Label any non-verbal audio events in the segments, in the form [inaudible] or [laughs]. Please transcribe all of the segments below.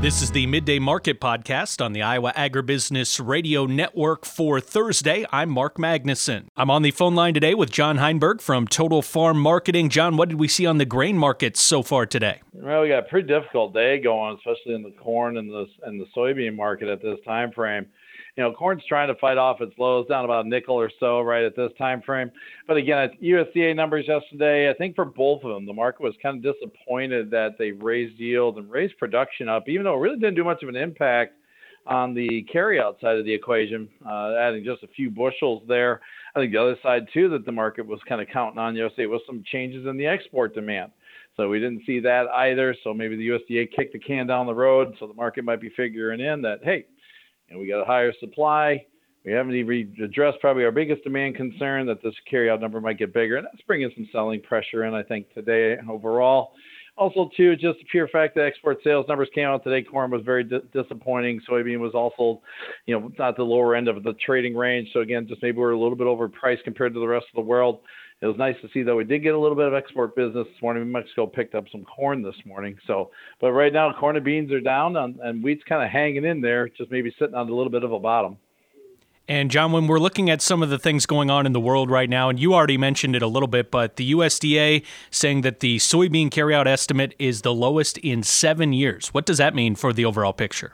This is the Midday Market Podcast on the Iowa Agribusiness Radio Network for Thursday. I'm Mark Magnuson. I'm on the phone line today with John Heinberg from Total Farm Marketing. John, what did we see on the grain markets so far today? Well, we got a pretty difficult day going, especially in the corn and the and the soybean market at this time frame you know, corn's trying to fight off its lows down about a nickel or so right at this time frame. But again, USDA numbers yesterday, I think for both of them, the market was kind of disappointed that they raised yield and raised production up, even though it really didn't do much of an impact on the carryout side of the equation, uh, adding just a few bushels there. I think the other side too that the market was kind of counting on yesterday was some changes in the export demand. So we didn't see that either. So maybe the USDA kicked the can down the road. So the market might be figuring in that, hey, and we got a higher supply. We haven't even addressed probably our biggest demand concern that this carryout number might get bigger, and that's bringing some selling pressure in. I think today overall. Also, too, just the pure fact that export sales numbers came out today. Corn was very di- disappointing. Soybean was also, you know, not the lower end of the trading range. So again, just maybe we're a little bit overpriced compared to the rest of the world. It was nice to see though we did get a little bit of export business this morning. Mexico picked up some corn this morning. So, but right now corn and beans are down, and, and wheat's kind of hanging in there, just maybe sitting on a little bit of a bottom. And John, when we're looking at some of the things going on in the world right now, and you already mentioned it a little bit, but the USDA saying that the soybean carryout estimate is the lowest in seven years. What does that mean for the overall picture?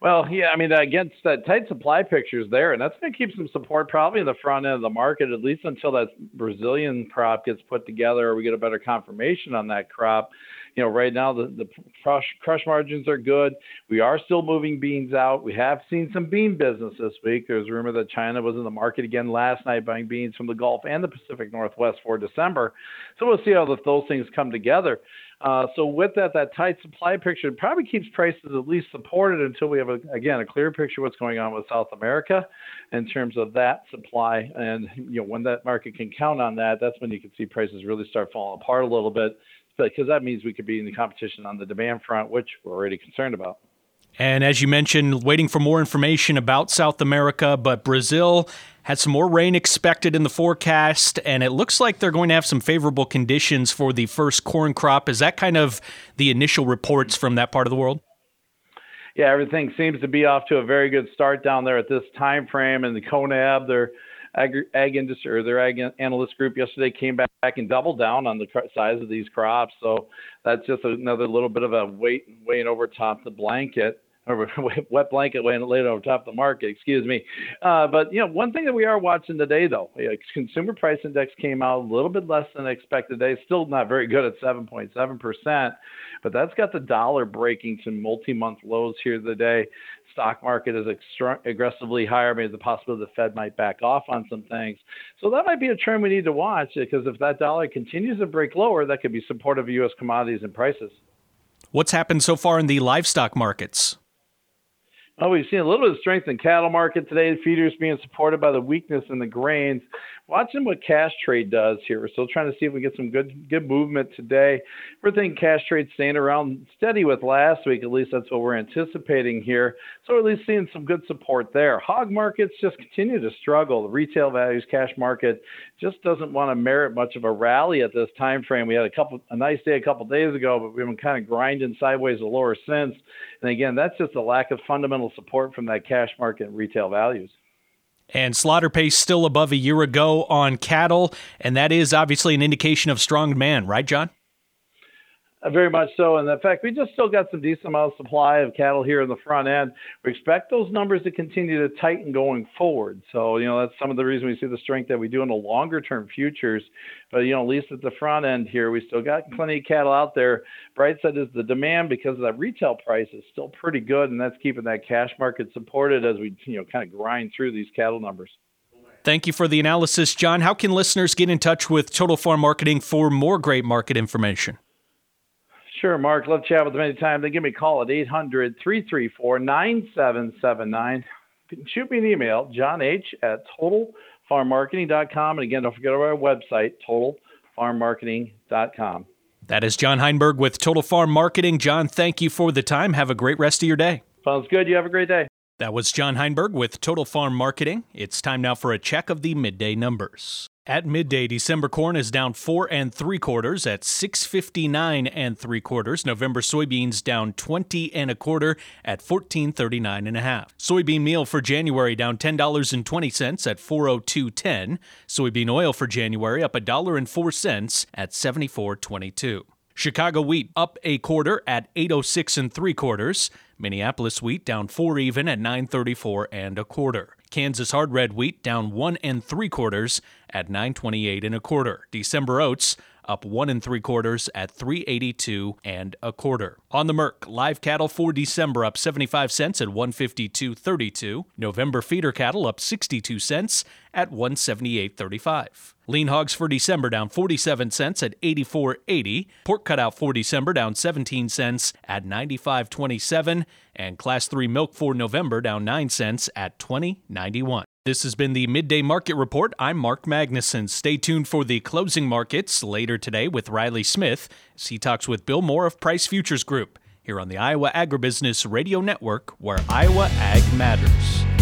Well, yeah, I mean, against that tight supply picture is there, and that's going to keep some support probably in the front end of the market, at least until that Brazilian crop gets put together or we get a better confirmation on that crop. You know, right now the, the crush, crush margins are good. We are still moving beans out. We have seen some bean business this week. There's rumor that China was in the market again last night buying beans from the Gulf and the Pacific Northwest for December. So we'll see how the, those things come together. Uh, so with that, that tight supply picture probably keeps prices at least supported until we have a, again a clear picture of what's going on with South America in terms of that supply. And you know when that market can count on that, that's when you can see prices really start falling apart a little bit because that means we could be in the competition on the demand front, which we're already concerned about. And as you mentioned, waiting for more information about South America, but Brazil had some more rain expected in the forecast, and it looks like they're going to have some favorable conditions for the first corn crop. Is that kind of the initial reports from that part of the world? Yeah, everything seems to be off to a very good start down there at this time frame. And the CONAB, their ag, ag industry or their ag analyst group yesterday came back and doubled down on the size of these crops. So that's just another little bit of a weight weighing over top the blanket or [laughs] wet blanket laid over top of the market. Excuse me. Uh, but you know, one thing that we are watching today, though, consumer price index came out a little bit less than expected today. Still not very good at 7.7 percent, but that's got the dollar breaking some multi-month lows here today. Stock market is extra- aggressively higher. Maybe the possibility the Fed might back off on some things. So that might be a trend we need to watch because if that dollar continues to break lower, that could be supportive of U.S. commodities and prices. What's happened so far in the livestock markets? Oh, we've seen a little bit of strength in cattle market today. Feeders being supported by the weakness in the grains. Watching what cash trade does here. We're still trying to see if we get some good good movement today. We're thinking cash trade staying around steady with last week. At least that's what we're anticipating here. So at least seeing some good support there. Hog markets just continue to struggle. The retail values cash market just doesn't want to merit much of a rally at this time frame. We had a couple a nice day a couple days ago, but we've been kind of grinding sideways lower since. And again, that's just a lack of fundamental support from that cash market and retail values. And slaughter pace still above a year ago on cattle, and that is obviously an indication of strong demand, right, John? Uh, very much so. And in fact, we just still got some decent amount of supply of cattle here in the front end. We expect those numbers to continue to tighten going forward. So, you know, that's some of the reason we see the strength that we do in the longer term futures. But, you know, at least at the front end here, we still got plenty of cattle out there. Bright side is the demand because of that retail price is still pretty good. And that's keeping that cash market supported as we, you know, kind of grind through these cattle numbers. Thank you for the analysis, John. How can listeners get in touch with Total Farm Marketing for more great market information? Sure, Mark. Love to chat with them anytime. Then give me a call at 800 334 9779. Shoot me an email, John H. at totalfarmmarketing.com. And again, don't forget our website, totalfarmmarketing.com. That is John Heinberg with Total Farm Marketing. John, thank you for the time. Have a great rest of your day. Sounds good. You have a great day. That was John Heinberg with Total Farm Marketing. It's time now for a check of the midday numbers. At midday, December corn is down four and three quarters at 659 and three quarters. November soybeans down 20 and a quarter at 1439 and a half. Soybean meal for January down $10.20 at 402.10. Soybean oil for January up a dollar and four cents at 74.22. Chicago wheat up a quarter at 806 and three quarters. Minneapolis wheat down four even at 934 and a quarter. Kansas hard red wheat down one and three quarters at 928 and a quarter. December oats up one and three quarters at 382 and a quarter. On the Merc, live cattle for December up 75 cents at 152.32. November feeder cattle up 62 cents at 178.35. Lean hogs for December down 47 cents at 84.80. Pork cutout for December down 17 cents at 95.27 and class 3 milk for November down 9 cents at 20.91. This has been the Midday Market Report. I'm Mark Magnuson. Stay tuned for the closing markets later today with Riley Smith as he talks with Bill Moore of Price Futures Group here on the Iowa Agribusiness Radio Network, where Iowa Ag matters.